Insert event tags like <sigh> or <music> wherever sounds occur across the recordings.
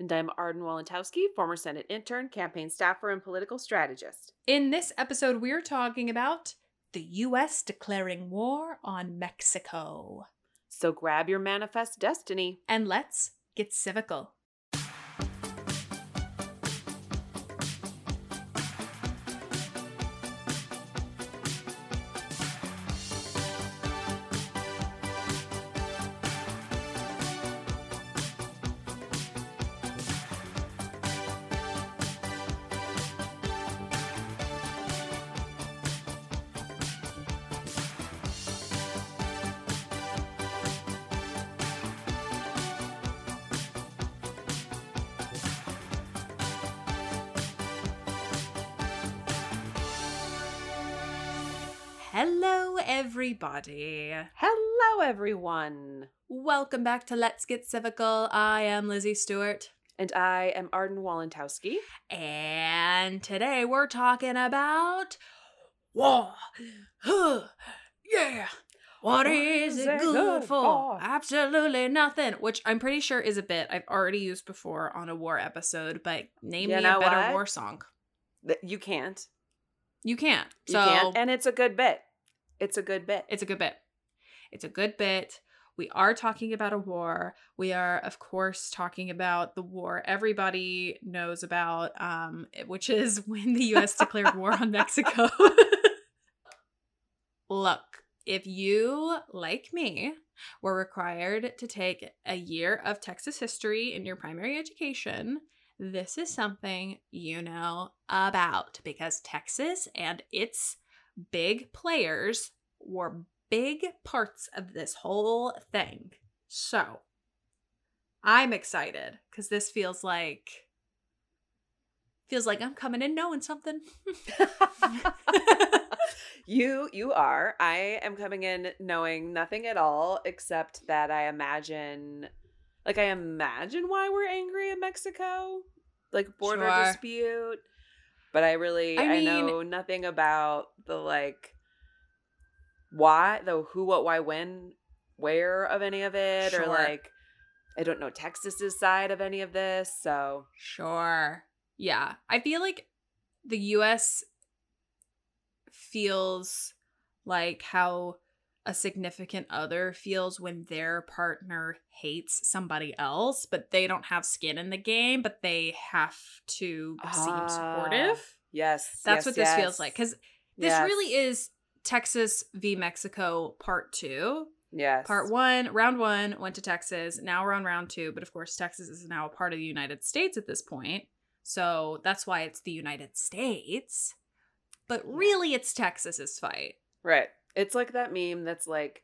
And I'm Arden Walentowski, former Senate intern, campaign staffer, and political strategist. In this episode, we're talking about the U.S. declaring war on Mexico. So grab your manifest destiny. And let's get civical. Everybody. Hello, everyone. Welcome back to Let's Get Civical. I am Lizzie Stewart. And I am Arden Walentowski. And today we're talking about war. <sighs> yeah. What is it good for? Absolutely nothing. Which I'm pretty sure is a bit I've already used before on a war episode, but name You me a better what? war song. You can't. You can't. You so can't. And it's a good bit. It's a good bit. It's a good bit. It's a good bit. We are talking about a war. We are, of course, talking about the war everybody knows about, um, <laughs> which is when the U.S. declared war on Mexico. <laughs> Look, if you, like me, were required to take a year of Texas history in your primary education, this is something you know about because Texas and its big players were big parts of this whole thing. So, I'm excited because this feels like feels like I'm coming in knowing something. <laughs> <laughs> you you are. I am coming in knowing nothing at all except that I imagine like I imagine why we're angry at Mexico. Like border Sure. dispute. But I really I I, know nothing about the like why the who what why when where of any of it or like I don't know Texas's side of any of this. So Sure. Yeah. I feel like the US feels like how a significant other feels when their partner hates somebody else, but they don't have skin in the game, but they have to Ah. seem supportive. Yes. That's yes, what this yes. feels like. Because this Yes. really is Texas v. Mexico part two. Yes. Part one, round one went to Texas. Now we're on round two. But of course, Texas is now a part of the United States at this point. So that's why it's the United States. But really, it's Texas's fight. Right. It's like that meme that's like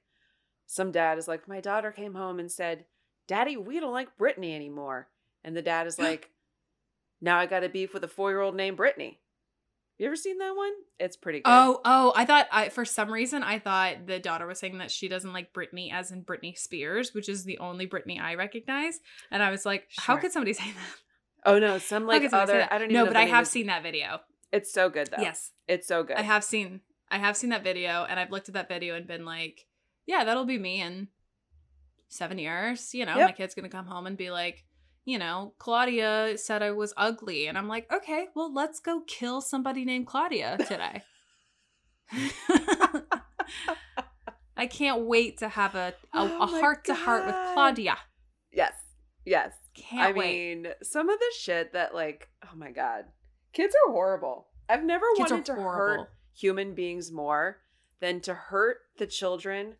some dad is like, My daughter came home and said, Daddy, we don't like Brittany anymore. And the dad is <gasps> like, Now I got a beef with a four year old named Brittany. You ever seen that one? It's pretty good. Oh, oh, I thought I for some reason I thought the daughter was saying that she doesn't like Britney as in Britney Spears, which is the only Britney I recognize. And I was like, how could somebody <laughs> say that? Oh no, some like other. I don't even No, know but I have of- seen that video. It's so good though. Yes. It's so good. I have seen I have seen that video and I've looked at that video and been like, yeah, that'll be me in seven years. You know, Yep. my kid's gonna come home and be like, you know, Claudia said I was ugly. And I'm like, okay, well, let's go kill somebody named Claudia <laughs> today. <laughs> I can't wait to have a a Oh heart to heart with Claudia. Yes. Yes. Can't I wait. mean, some of the shit that like, oh my god, kids are horrible. I've never Kids wanted to horrible. hurt human beings more than to hurt the children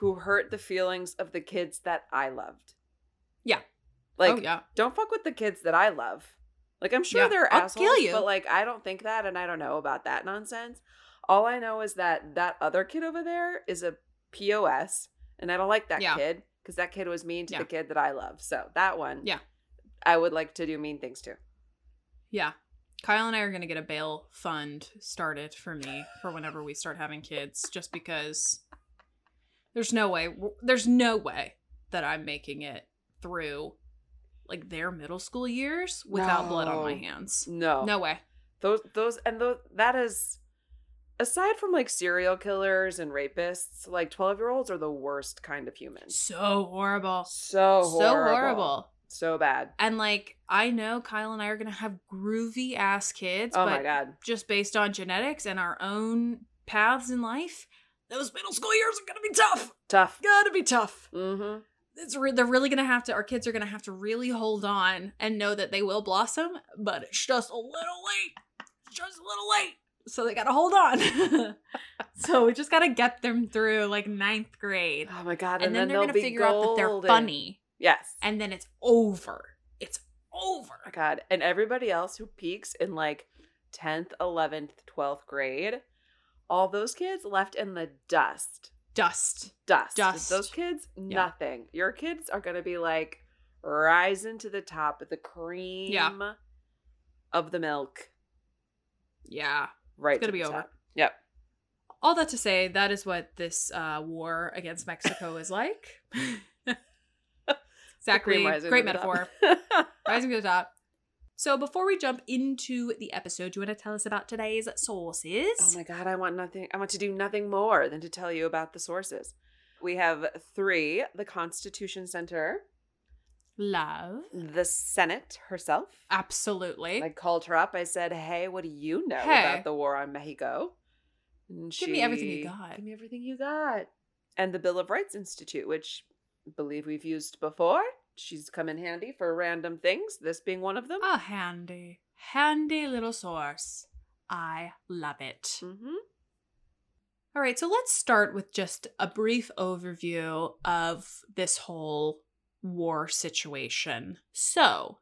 who hurt the feelings of the kids that I loved. Yeah. Oh, like, oh yeah. don't fuck with the kids that I love. Like, I'm sure Yeah, they're I'll assholes, kill you. but like, I don't think that, and I don't know about that nonsense. All I know is that that other kid over there is a pos, and I don't like that Yeah. kid because that kid was mean to Yeah. the kid that I love. So that one, Yeah. I would like to do mean things to. Yeah. Kyle and I are going to get a bail fund started for me for whenever we start having kids just because there's no way there's no way that I'm making it through like their middle school years without blood on my hands. No, No way. those those and those that is aside from like serial killers and rapists, like twelve year olds are the worst kind of humans. So horrible. So So horrible. So bad. And like I know Kyle and I are going to have groovy ass kids, Oh but my god. just based on genetics and our own paths in life, those middle school years are going to be tough. Tough. Got to be tough. Mm-hmm. it's re- they're really gonna have to our kids are gonna have to really hold on and know that they will blossom but it's just a little late it's just a little late so they gotta hold on <laughs> so we just gotta get them through like ninth grade Oh my god. and, And, then, they're gonna figure out that they're funny Yes. and then it's over it's Oh over my god. And everybody else who peaks in like 10th, 11th, 12th grade, all those kids left in the dust. dust Dust. Dust. Those kids, Yeah. nothing. Your kids are going to be like rising to the top of the cream yeah. of the milk. yeah Right. It's gonna be the over. top. Yep. all that to say that is what this uh, war against mexico is like <laughs> exactly great to the top. metaphor <laughs> Rising to the top. So before we jump into the episode, do you want to tell us about today's sources? Oh my god, I want nothing I want to do nothing more than to tell you about the sources. We have 3, the Constitution Center, Love. the Senate herself. Absolutely. I called her up. I said, "Hey, what do you know Hey. about the war on Mexico?" And Give me everything you she- got. Give me everything you got. And the Bill of Rights Institute, which believe we've used before. She's come in handy for random things. This being one of them. A handy, handy little source. I love it. Mm-hmm. All right, so let's start with just a brief overview of this whole war situation. So,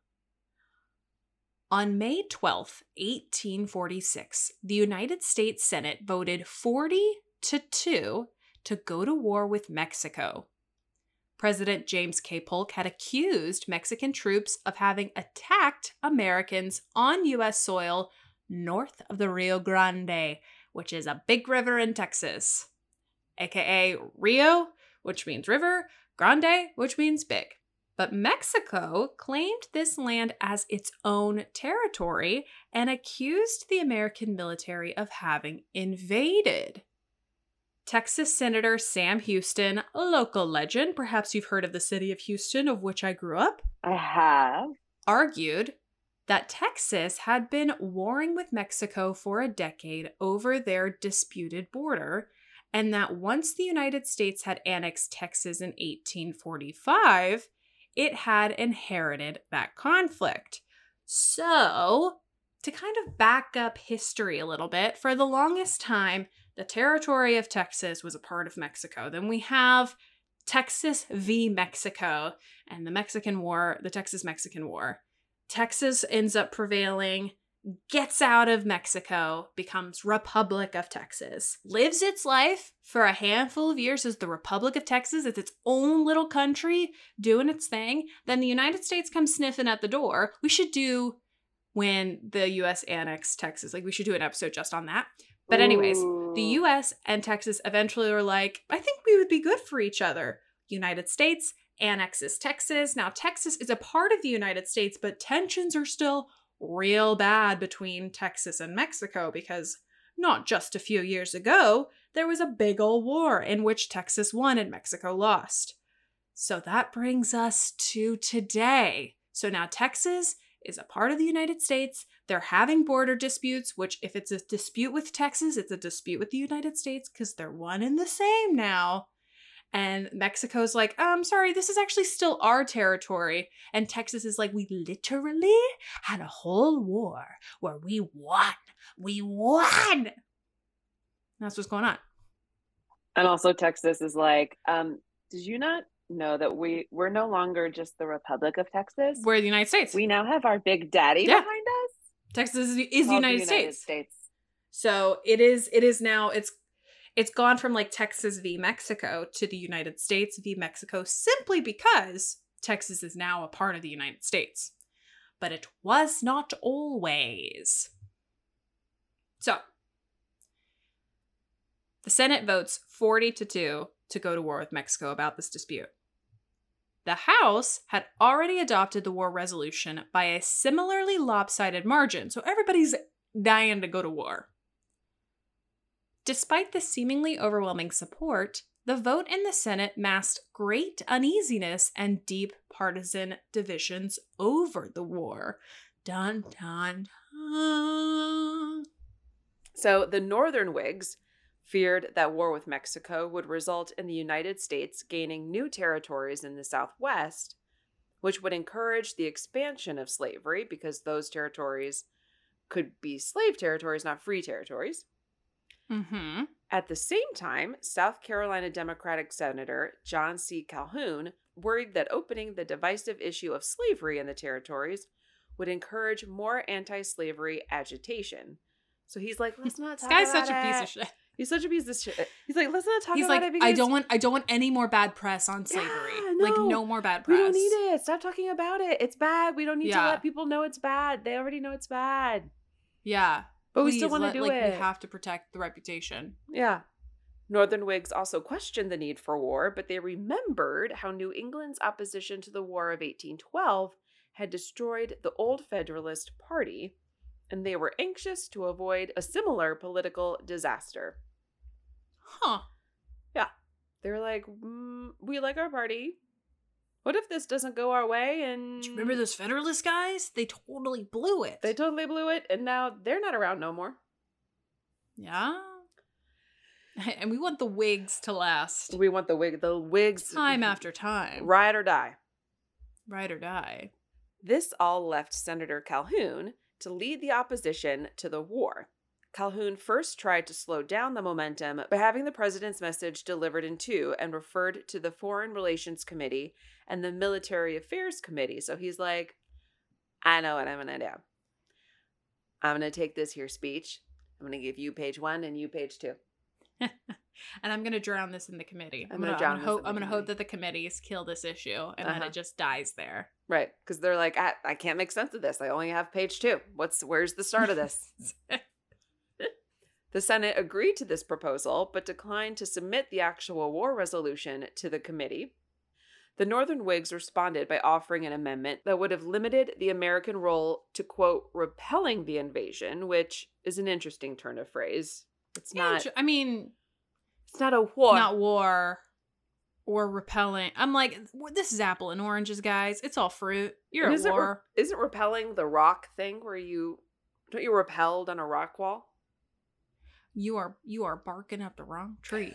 on May 12th, 1846, the United States Senate voted 40 to 2 to go to war with Mexico. President James K. Polk had accused Mexican troops of having attacked Americans on U.S. soil north of the Rio Grande, which is a big river in Texas, aka Rio, which means river, Grande, which means big. But Mexico claimed this land as its own territory and accused the American military of having invaded. Texas Senator Sam Houston, a local legend, perhaps you've heard of the city of Houston, of which I grew up, I have. argued that Texas had been warring with Mexico for a decade over their disputed border, and that once the United States had annexed Texas in 1845, it had inherited that conflict. So, to kind of back up history a little bit, for the longest time, the territory of Texas was a part of Mexico. Then we have Texas v. Mexico and the Mexican War, the Texas Mexican War. Texas ends up prevailing, gets out of Mexico, becomes Republic of Texas, lives its life for a handful of years as the Republic of Texas. It's its own little country doing its thing. Then the United States comes sniffing at the door. We should do when the US annexed Texas. Like, we should do an episode just on that. But, anyways, the US and Texas eventually were like, I think we would be good for each other. United States annexes Texas. Now, Texas is a part of the United States, but tensions are still real bad between Texas and Mexico because not just a few years ago, there was a big old war in which Texas won and Mexico lost. So that brings us to today. So now Texas is a part of the United States. They're having border disputes, which, if it's a dispute with Texas, it's a dispute with the United States because they're one and the same now. And Mexico's like, I'm sorry, this is actually still our territory. And Texas is like, we literally had a whole war where we won. We won. That's what's going on. And also Texas is like, um, did you not know that we we're no longer just the Republic of Texas? We're the United States. we now have our big daddy Yeah. behind us. Texas is, is the called United, States. States. So it is it is now it's it's gone from like Texas v Mexico to the United States v Mexico simply because Texas is now a part of the United States. But it was not always. So the Senate votes 40 to 2 to go to war with Mexico about this dispute. The House had already adopted the war resolution by a similarly lopsided margin, so everybody's dying to go to war. Despite the seemingly overwhelming support, the vote in the Senate masked great uneasiness and deep partisan divisions over the war. Dun dun dun. So the Northern Whigs feared that war with Mexico would result in the United States gaining new territories in the Southwest, which would encourage the expansion of slavery because those territories could be slave territories, not free territories. Mm-hmm. At the same time, South Carolina Democratic Senator John C. Calhoun worried that opening the divisive issue of slavery in the territories would encourage more anti slavery agitation. So he's like, let's not talk This guy's about such a piece of shit. He's such a piece of shit. He's like, let's not talk He's about like, it because I don't want I don't want any more bad press on slavery. Yeah, Like no. no more bad press. we don't need it. Stop talking about it. It's bad. We don't need to let people know it's bad. They already know it's bad. Yeah. But we still want to do like, it. We have to protect the reputation. Yeah. Northern Whigs also questioned the need for war, but they remembered how New England's opposition to the War of 1812 had destroyed the Old Federalist Party, and they were anxious to avoid a similar political disaster. Huh. Yeah. They were like, mm, we like our party. What if this doesn't go our way? And remember those Federalist guys? They totally blew it. they totally blew it, and now they're not around no more. yeah. <laughs> And we want the Whigs to last We want the wig, the Whigs time after time. ride or die. Ride or die. This all left Senator Calhoun to lead the opposition to the war. Calhoun first tried to slow down the momentum by having the president's message delivered in two and referred to the Foreign Relations Committee and the Military Affairs Committee. So he's like, I know what I'm going to do. I'm going to take this here speech. I'm going to give you page one and you page two. <laughs> and I'm gonna drown this in the committee. I'm I'm, gonna gonna, drown I'm this hope in the I'm gonna hope that the committees kill this issue and that Uh-huh. it just dies there. Right. Because they're like, I, I can't make sense of this. I only have page two. What's Where's the start of this? <laughs> The Senate agreed to this proposal, but declined to submit the actual war resolution to the committee. The Northern Whigs responded by offering an amendment that would have limited the American role to, quote, repelling the invasion, which is an interesting turn of phrase. It's not tr- I mean, it's not a war. not war or repellent. I'm like, this is apple and oranges, guys. It's all fruit. You're And at isn't, re- war. isn't rappelling the rock thing where you don't you rappelled on a rock wall? You are you are barking up the wrong tree.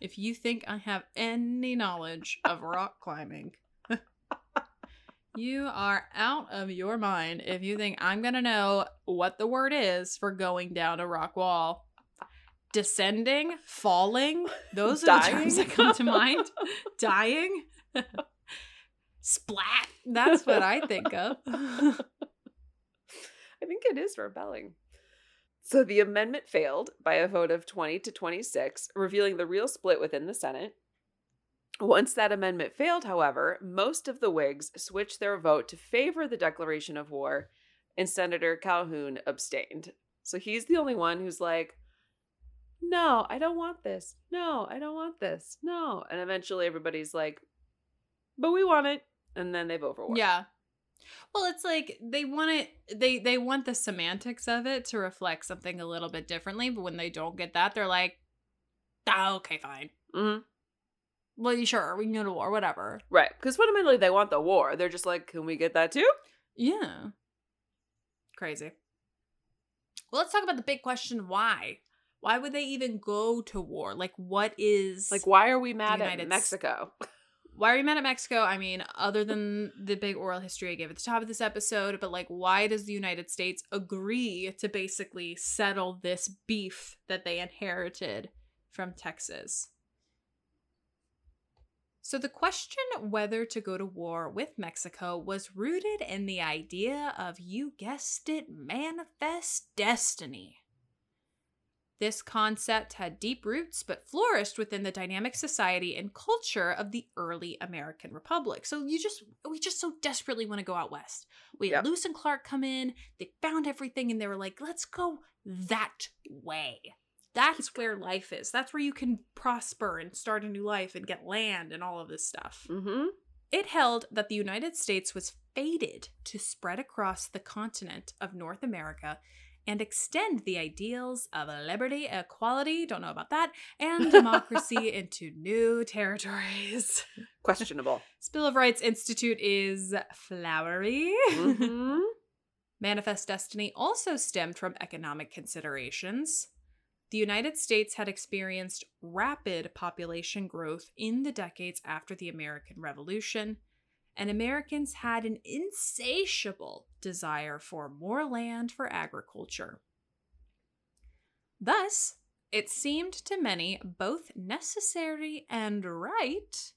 If you think I have any knowledge of rock <laughs> climbing, <laughs> You are out of your mind if you think I'm going to know what the word is for going down a rock wall. Descending, falling, those are the terms that come to <laughs> mind. Dying, splat. That's what I think of. I think it is rebelling. So the amendment failed by a vote of 20 to 26, revealing the real split within the Senate. Once that amendment failed, however, most of the Whigs switched their vote to favor the declaration of war, and Senator Calhoun abstained. So he's the only one who's like, no, I don't want this. No, I don't want this. No. And eventually everybody's like, but we want it. And then they vote for war. Yeah. Well, it's like they want it they they want the semantics of it to reflect something a little bit differently, but when they don't get that, they're like, oh, okay, fine. hmm Well, you sure, we can go to war, whatever. Right. Because fundamentally they want the war. They're just like, can we get that too? Yeah. Crazy. Well, let's talk about the big question why? Why would they even go to war? Like, what is. Like, why are we mad United at S- Mexico? <laughs> why are you mad at Mexico? I mean, other than the big oral history I gave at the top of this episode, but like, why does the United States agree to basically settle this beef that they inherited from Texas? So, the question whether to go to war with Mexico was rooted in the idea of, you guessed it, manifest destiny. This concept had deep roots but flourished within the dynamic society and culture of the early American Republic. So you just we just so desperately want to go out west. We had Yep. Lewis and Clark come in, they found everything and they were like, "Let's go that way." That's where life is. That's where you can prosper and start a new life and get land and all of this stuff. Mm-hmm. It held that the United States was fated to spread across the continent of North America and extend the ideals of liberty, equality, don't know about that, and <laughs> democracy into new territories. <laughs> Questionable. Bill of Rights Institute is flowery. mm-hmm. <laughs> Manifest Destiny also stemmed from economic considerations. The United States had experienced rapid population growth in the decades after the American Revolution, and Americans had an insatiable desire for more land for agriculture. Thus, it seemed to many both necessary and right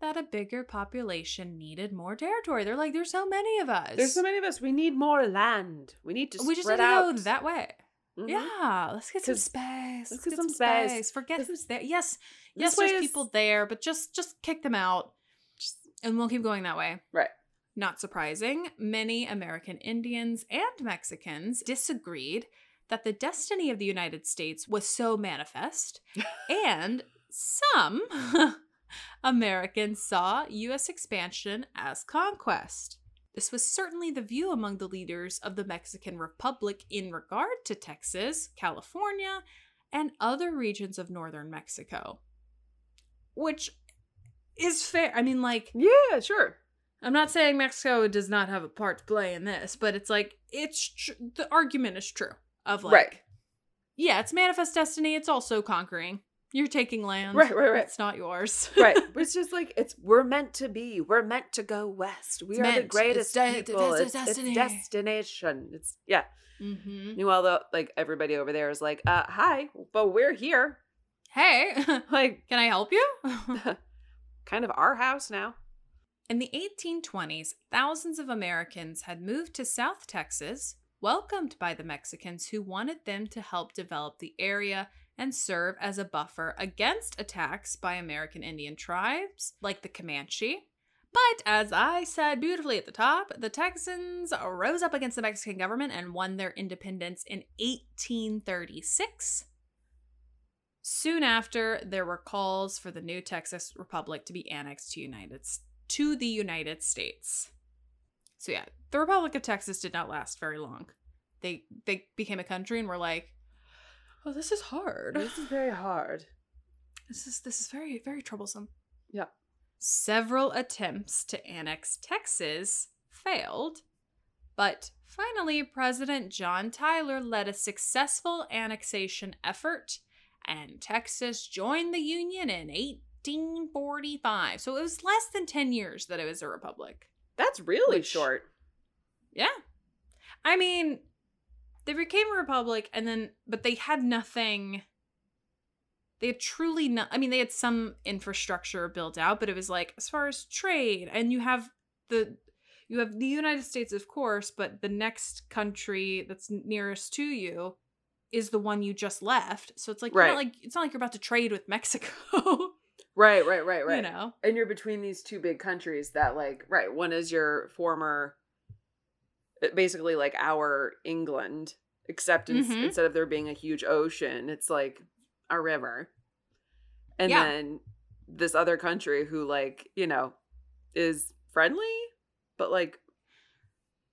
that a bigger population needed more territory. They're like, there's so many of us. There's so many of us. We need more land. We need to we just spread need to out. go that way. Mhm. Yeah, let's get some space. let's get some space. Forget This- who's there. Yes, yes, there's is- people there, but just just kick them out, and we'll keep going that way. Right. Not surprising, many American Indians and Mexicans disagreed that the destiny of the United States was so manifest, <laughs> and some <laughs> Americans saw U.S. expansion as conquest. This was certainly the view among the leaders of the Mexican Republic in regard to Texas, California, and other regions of northern Mexico. Which is fair. I mean, like, Yeah, sure. I'm not saying Mexico does not have a part to play in this, but it's like it's tr- the argument is true of like Right. yeah, it's manifest destiny. It's also conquering. You're taking land. Right, right, right. It's not yours. <laughs> right. It's just like it's we're meant to be. We're meant to go west. We It's are the meant. It's greatest de- people. it's It's, it's destination. It's yeah. hmm Meanwhile, though, like everybody over there is like, uh, hi, but we're here. Hey, <laughs> Like can I help you? <laughs> kind of our house now. In the 1820s, thousands of Americans had moved to South Texas, welcomed by the Mexicans who wanted them to help develop the area and serve as a buffer against attacks by American Indian tribes like the Comanche. But as I said beautifully at the top, the Texans rose up against the Mexican government and won their independence in 1836. Soon after, there were calls for the new Texas Republic to be annexed to United to the United States. So yeah, the Republic of Texas did not last very long. They they became a country and were like, "Oh, this is hard. This is very hard. This is this is very very troublesome." Yeah. Several attempts to annex Texas failed, but finally President John Tyler led a successful annexation effort and Texas joined the Union in 1845. So it was less than 10 years that it was a republic. That's really Which- short. Yeah. I mean, they became a republic and then but they had nothing they had truly not I mean, they had some infrastructure built out, but it was like as far as trade and you have the you have the United States of course, but the next country that's nearest to you is the one you just left. So it's like you're Right. not like it's not like you're about to trade with Mexico. Right, <laughs> right, right, right. You know. and you're between these two big countries that like right one is your former uh, basically like our england except in, Mhm. instead of there being a huge ocean it's like a river and Yeah. then this other country who like you know is friendly but like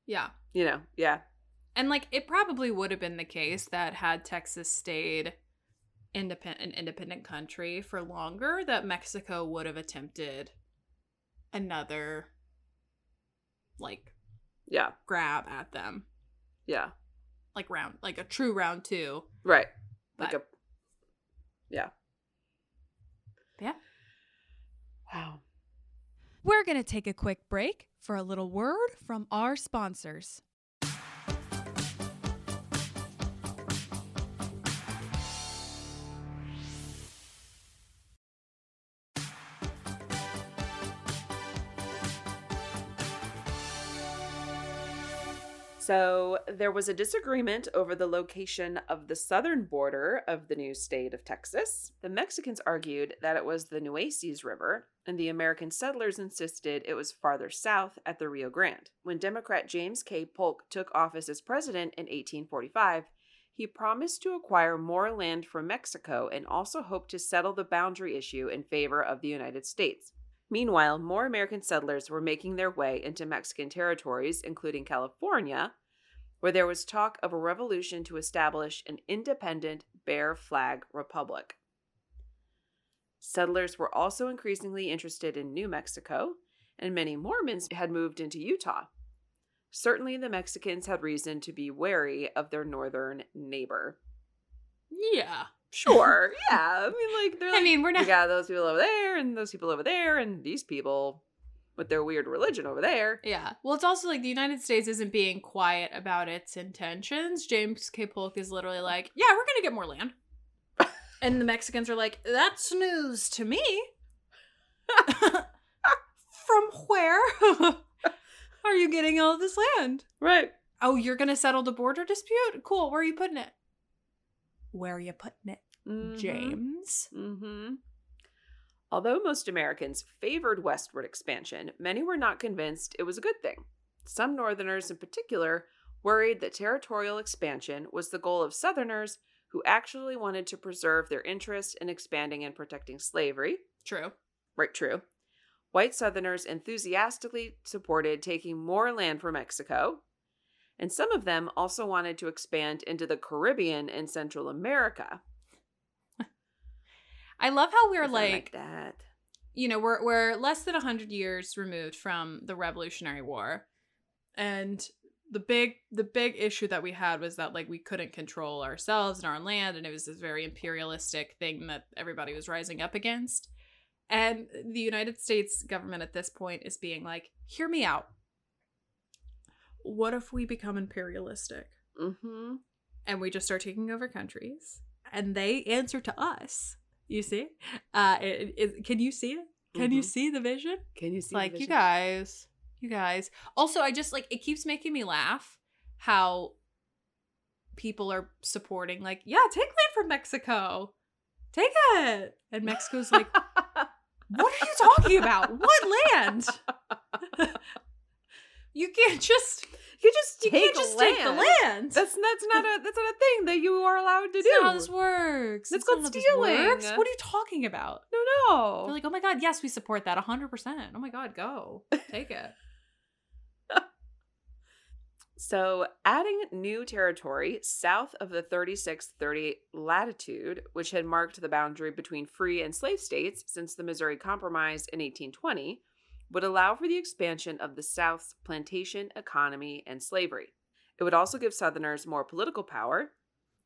Yeah. you know yeah And like it probably would have been the case that had Texas stayed independent an independent country for longer that Mexico would have attempted another like yeah grab at them. yeah Like round like a true round 2. right like a yeah Yeah. wow We're going to take a quick break for a little word from our sponsors. So there was a disagreement over the location of the southern border of the new state of Texas. The Mexicans argued that it was the Nueces River, and the American settlers insisted it was farther south at the Rio Grande. When Democrat James K. Polk took office as president in 1845, he promised to acquire more land from Mexico and also hoped to settle the boundary issue in favor of the United States. Meanwhile, more American settlers were making their way into Mexican territories, including California, where there was talk of a revolution to establish an independent Bear Flag Republic. Settlers were also increasingly interested in New Mexico, and many Mormons had moved into Utah. Certainly, the Mexicans had reason to be wary of their northern neighbor. Yeah. Sure, <laughs> yeah. I mean, like, they're I mean, we're not we got those people over there, and those people over there, and these people with their weird religion over there. Yeah. Well, it's also like the United States isn't being quiet about its intentions. James K. Polk is literally like, yeah, we're going to get more land. <laughs> and the Mexicans are like, that's news to me. <laughs> From where <laughs> are you getting all this land? Right. Oh, you're going to settle the border dispute? Cool. Where are you putting it? Where are you putting it, James? Mm-hmm. Although most Americans favored westward expansion, many were not convinced it was a good thing. Some Northerners, in particular, worried that territorial expansion was the goal of Southerners who actually wanted to preserve their interest in expanding and protecting slavery. True. Right, true. White Southerners enthusiastically supported taking more land from Mexico, and some of them also wanted to expand into the Caribbean and Central America. I love how we're I like, that. you know, we're we're less than 100 years removed from the Revolutionary War. And the big the big issue that we had was that like we couldn't control ourselves and our land and it was this very imperialistic thing that everybody was rising up against. And the United States government at this point is being like, "Hear me out. What if we become imperialistic Mm-hmm. and we just start taking over countries and they answer to us?" You see? Uh it, it, can you see it? Can you Mhm. see the vision? Can you see? Like you guys you guys also i just like it keeps making me laugh how people are supporting like yeah take land from mexico take it and mexico's like <laughs> what are you talking about what land <laughs> you can't just you just you take can't just land. take the land That's that's not a that's not a thing that you are allowed to That's do. how this works. That's That's called stealing. What are you talking about? no, no. They're like, oh my god, yes, we support that 100%. Oh my god, go. <laughs> Take it. So, adding new territory south of the 3630 latitude, which had marked the boundary between free and slave states since the Missouri Compromise in 1820, would allow for the expansion of the South's plantation economy and slavery. It would also give Southerners more political power.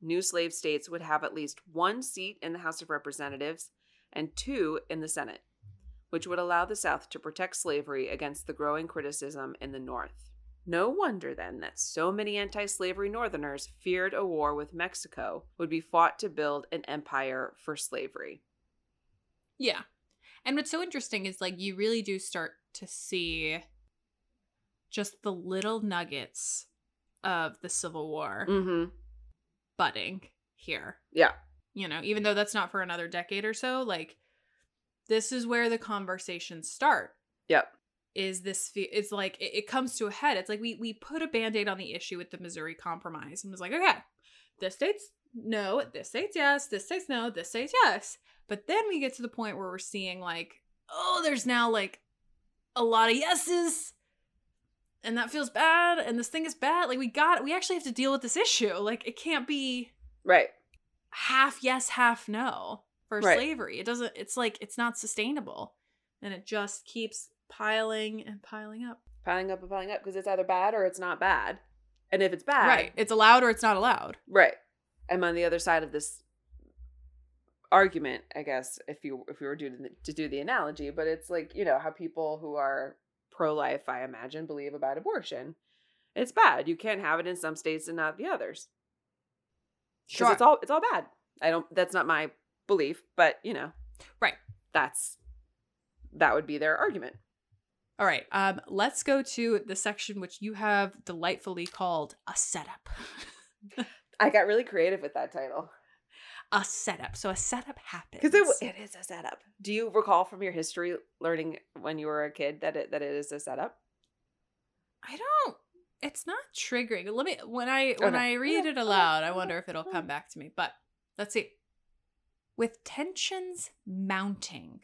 New slave states would have at least one seat in the House of Representatives and two in the Senate. which would allow the South to protect slavery against the growing criticism in the North. No wonder then that so many anti slavery Northerners feared a war with Mexico would be fought to build an empire for slavery. Yeah. And what's so interesting is like you really do start to see just the little nuggets of the Civil War Mm-hmm. budding here. Yeah. You know, even though that's not for another decade or so, like this is where the conversations start. Yep. Is this fe- it's like it, it comes to a head. It's like we we put a band-aid on the issue with the Missouri Compromise and was like, okay, this state's no, this state's yes, this state's no, this state's yes. But then we get to the point where we're seeing like, oh, there's now like a lot of yeses. And that feels bad, and this thing is bad. Like we got we actually have to deal with this issue. Like it can't be Right. half yes, half no for Right. slavery. It doesn't it's like it's not sustainable. And it just keeps piling and piling up. Piling up and piling up because it's either bad or it's not bad. And if it's bad, Right. It's allowed or it's not allowed. Right. I'm on the other side of this argument, I guess, if you if we were to, to do the analogy, but it's like, you know, how people who are pro-life, I imagine, believe about abortion. It's bad. You can't have it in some states and not the others. Sure. it's all it's all bad. I don't that's not my belief, but you know. Right. That's that would be their argument. All right. Um, let's go to the section which you have delightfully called a setup. <laughs> I got really creative with that title. a setup. So a setup happens. Because it, it is a setup. Do you recall from your history learning when you were a kid that it that it is a setup? I don't. It's not triggering. Let me when I oh, when Okay. I oh, read Yeah. it oh, aloud, I wonder if it'll come back to me. But let's see. With tensions mounting,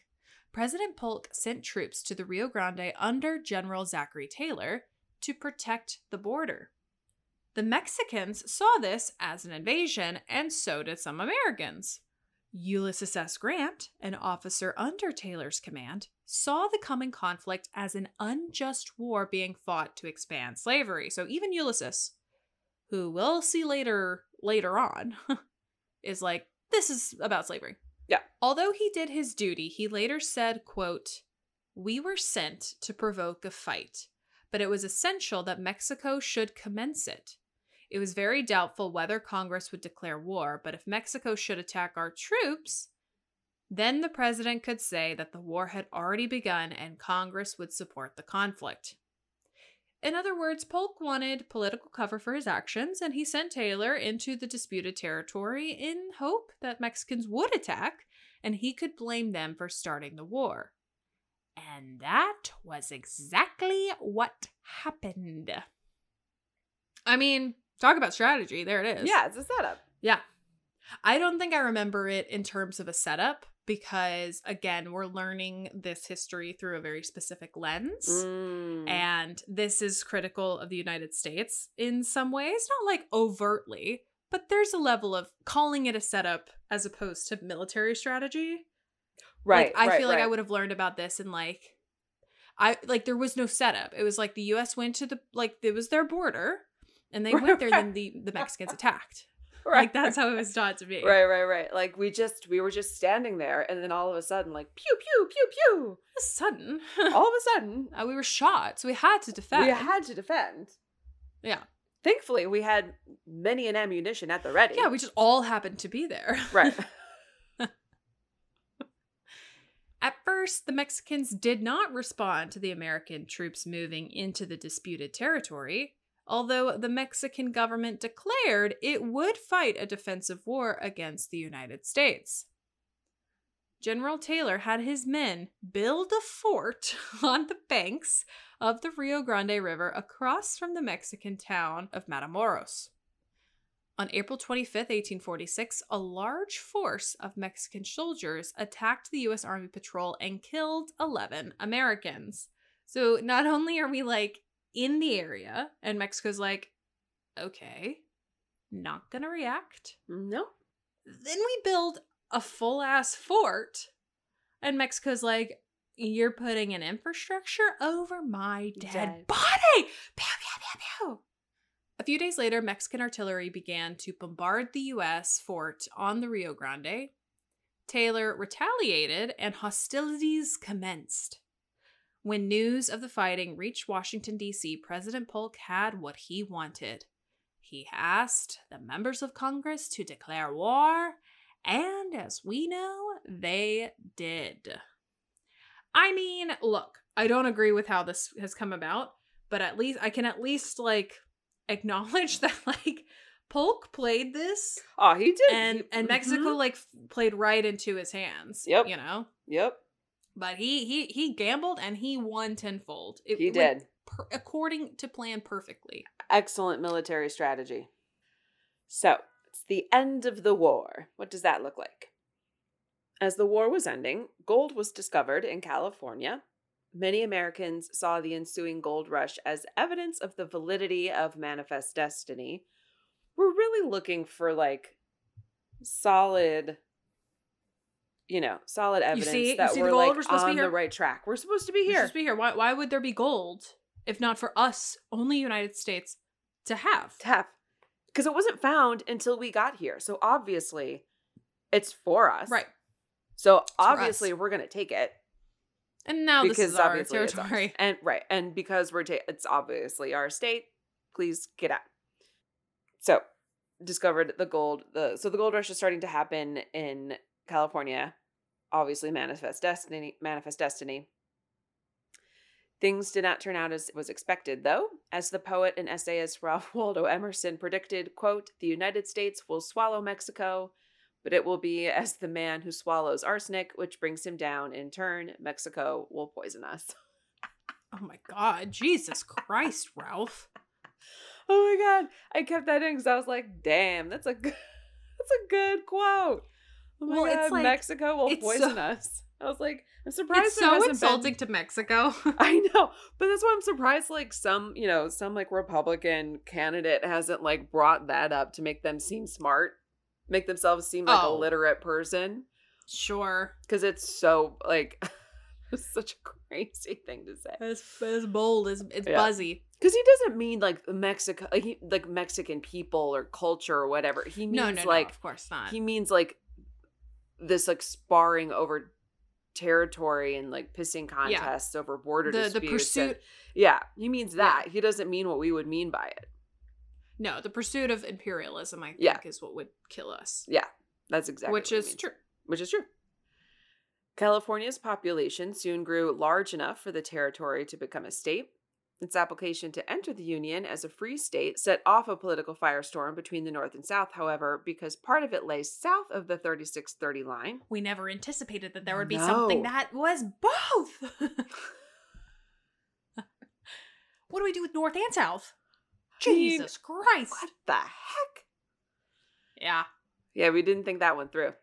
President Polk sent troops to the Rio Grande under General Zachary Taylor to protect the border. The Mexicans saw this as an invasion, and so did some Americans. Ulysses S. Grant, an officer under Taylor's command, saw the coming conflict as an unjust war being fought to expand slavery. So even Ulysses, who we'll see later later on, <laughs> is like, this is about slavery. Yeah. Although he did his duty, he later said, quote, We were sent to provoke a fight, but it was essential that Mexico should commence it. It was very doubtful whether Congress would declare war, but if Mexico should attack our troops, then the president could say that the war had already begun and Congress would support the conflict. In other words, Polk wanted political cover for his actions, and he sent Taylor into the disputed territory in hope that Mexicans would attack and he could blame them for starting the war. And that was exactly what happened. I mean, talk about strategy. There it is. Yeah, it's a setup. Yeah. I don't think I remember it in terms of a setup because, again, we're learning this history through a very specific lens. Mm. And this is critical of the United States in some ways, not like overtly, but there's a level of calling it a setup as opposed to military strategy. right. Like, I right, feel like I would have learned about this in like I like there was no setup. It was like the US went to the like it was their border and they went there then the the Mexicans <laughs> attacked. Right. Like that's how it was taught to me. Right, right, right. Like we just we were just standing there, and then all of a sudden, like pew pew pew pew. A sudden. All of a <laughs> sudden, Uh, we were shot, so we had to defend. we had to defend. Yeah. Thankfully, we had many an ammunition at the ready. Yeah, we just all happened to be there. right. <laughs> At first, the Mexicans did not respond to the American troops moving into the disputed territory, although the Mexican government declared it would fight a defensive war against the United States. General Taylor had his men build a fort <laughs> on the banks of the Rio Grande River across from the Mexican town of Matamoros. On April 25, 1846, a large force of Mexican soldiers attacked the U.S. Army Patrol and killed 11 Americans. So not only are we like in the area, and Mexico's like, okay, not gonna react, No. then we build a full ass fort, and Mexico's like, you're putting an infrastructure over my dead, Dead. body. Pew, pew, pew, pew. A few days later, Mexican artillery began to bombard the U.S. fort on the Rio Grande. Taylor retaliated and hostilities commenced. When news of the fighting reached Washington, D.C., President Polk had what he wanted. He asked the members of Congress to declare war, and as we know, they did. I mean, look, I don't agree with how this has come about, but at least I can at least like acknowledge <laughs> that like Polk played this Oh, he did. and and Mexico Mhm. like played right into his hands. Yep. You know? Yep, But he he he gambled and he won tenfold. It he did. per- according to plan perfectly. Excellent military strategy. So, it's the end of the war. What does that look like? As the war was ending, gold was discovered in California. Many Americans saw the ensuing gold rush as evidence of the validity of manifest destiny. We're really looking for like solid, you know, solid evidence see- you that see we're like We're supposed to be on the right track. We're supposed to be here. We're supposed to be here. Why why would there be gold if not for us, only United States, to have? Tap. Because it wasn't found until we got here. So obviously it's for us. Right. So for obviously we're gonna take it. And now this because is our it's territory. <laughs> And right. And because we're ta- it's obviously our state, please get out. So discovered the gold the so the gold rush is starting to happen in California. Obviously manifest destiny manifest destiny. Things did not turn out as was expected, though, as the poet and essayist <laughs> Ralph Waldo Emerson predicted, quote, the United States will swallow Mexico, but it will be as the man who swallows arsenic, which brings him down. In turn, Mexico will poison us. <laughs> Oh my god, Jesus Christ, Ralph. Oh my god. I kept that in because I was like, damn, that's a good <laughs> that's a good quote. Oh my Well, it's like- Mexico will poison so- us. I was like, I'm surprised It's so hasn't been- insulting to Mexico. <laughs> I know, but that's why I'm surprised. Like some, you know, some like Republican candidate hasn't like brought that up to make them seem smart, make themselves seem like Oh. a literate person, sure. because it's so like <laughs> it's such a crazy thing to say. It's, it's bold, it's, it's Yeah. buzzy. Because he doesn't mean like Mexico, like, he, like Mexican people or culture or whatever. He means No, no, no, like of course not. he means like this like sparring over territory and like pissing contests over border the the disputes. pursuit and- yeah, he means that. He doesn't mean what we would mean by it. no, the pursuit of imperialism, I think, Yeah. is what would kill us. Yeah, that's exactly which is true. Which is true. California's population soon grew large enough for the territory to become a state. Its application to enter the Union as a free state set off a political firestorm between the North and South, however, because part of it lay south of the 3630 line. We never anticipated that there would be something that was both. <laughs> what do we do with North and South? Jesus Christ. What the heck? Yeah. Yeah, we didn't think that one through.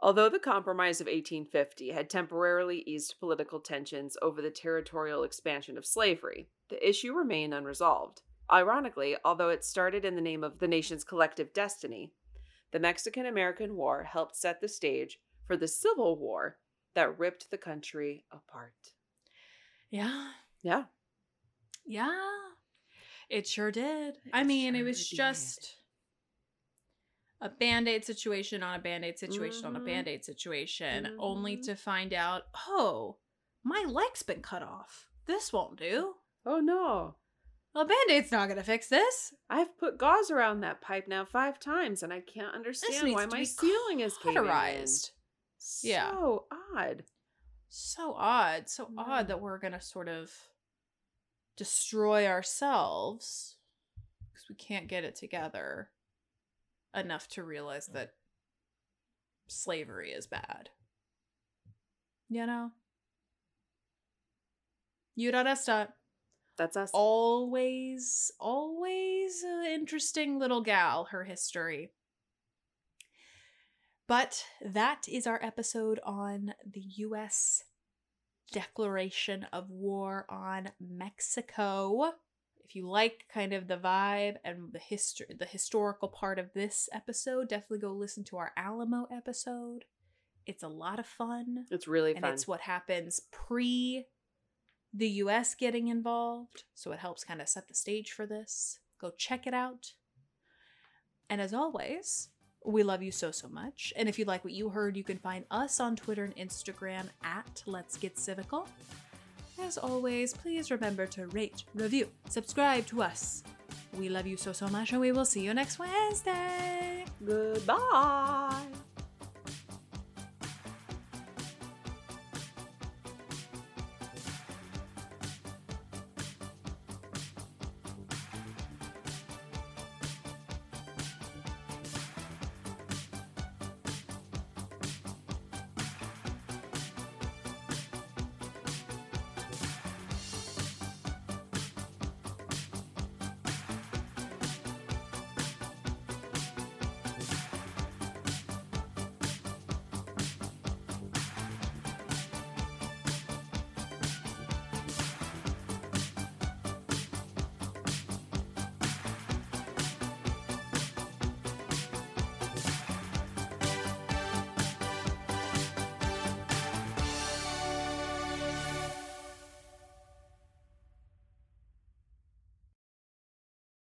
Although the Compromise of 1850 had temporarily eased political tensions over the territorial expansion of slavery, the issue remained unresolved. Ironically, although it started in the name of the nation's collective destiny, the Mexican American War helped set the stage for the Civil War that ripped the country apart. Yeah. Yeah. Yeah. It sure did. I mean, it was did. just a band aid situation on a band aid situation on a Mhm. band aid situation, only Mhm. to find out, oh, my leg's been cut off. This won't do. Oh no. a band aid's not going to fix this. I've put gauze around that pipe now five times and I can't understand why my ceiling is in. cauterized. Yeah. So odd. So odd. So Yeah. odd that we're going to sort of destroy ourselves because we can't get it together enough to realize mm. that slavery is bad. You know? You U.S. That's us. Always, always an interesting little gal, her history. But that is our episode on the U.S. declaration of war on Mexico. If you like kind of the vibe and the history, the historical part of this episode, definitely go listen to our Alamo episode. It's a lot of fun, It's really and fun. it's what happens pre the US getting involved. So it helps kind of set the stage for this. Go check it out. And as always, We love you so, so much. And if you like what you heard, you can find us on Twitter and Instagram at Let's Get Civical. As always, please remember to rate, review, subscribe to us. We love you so, so much, and we will see you next Wednesday. Goodbye.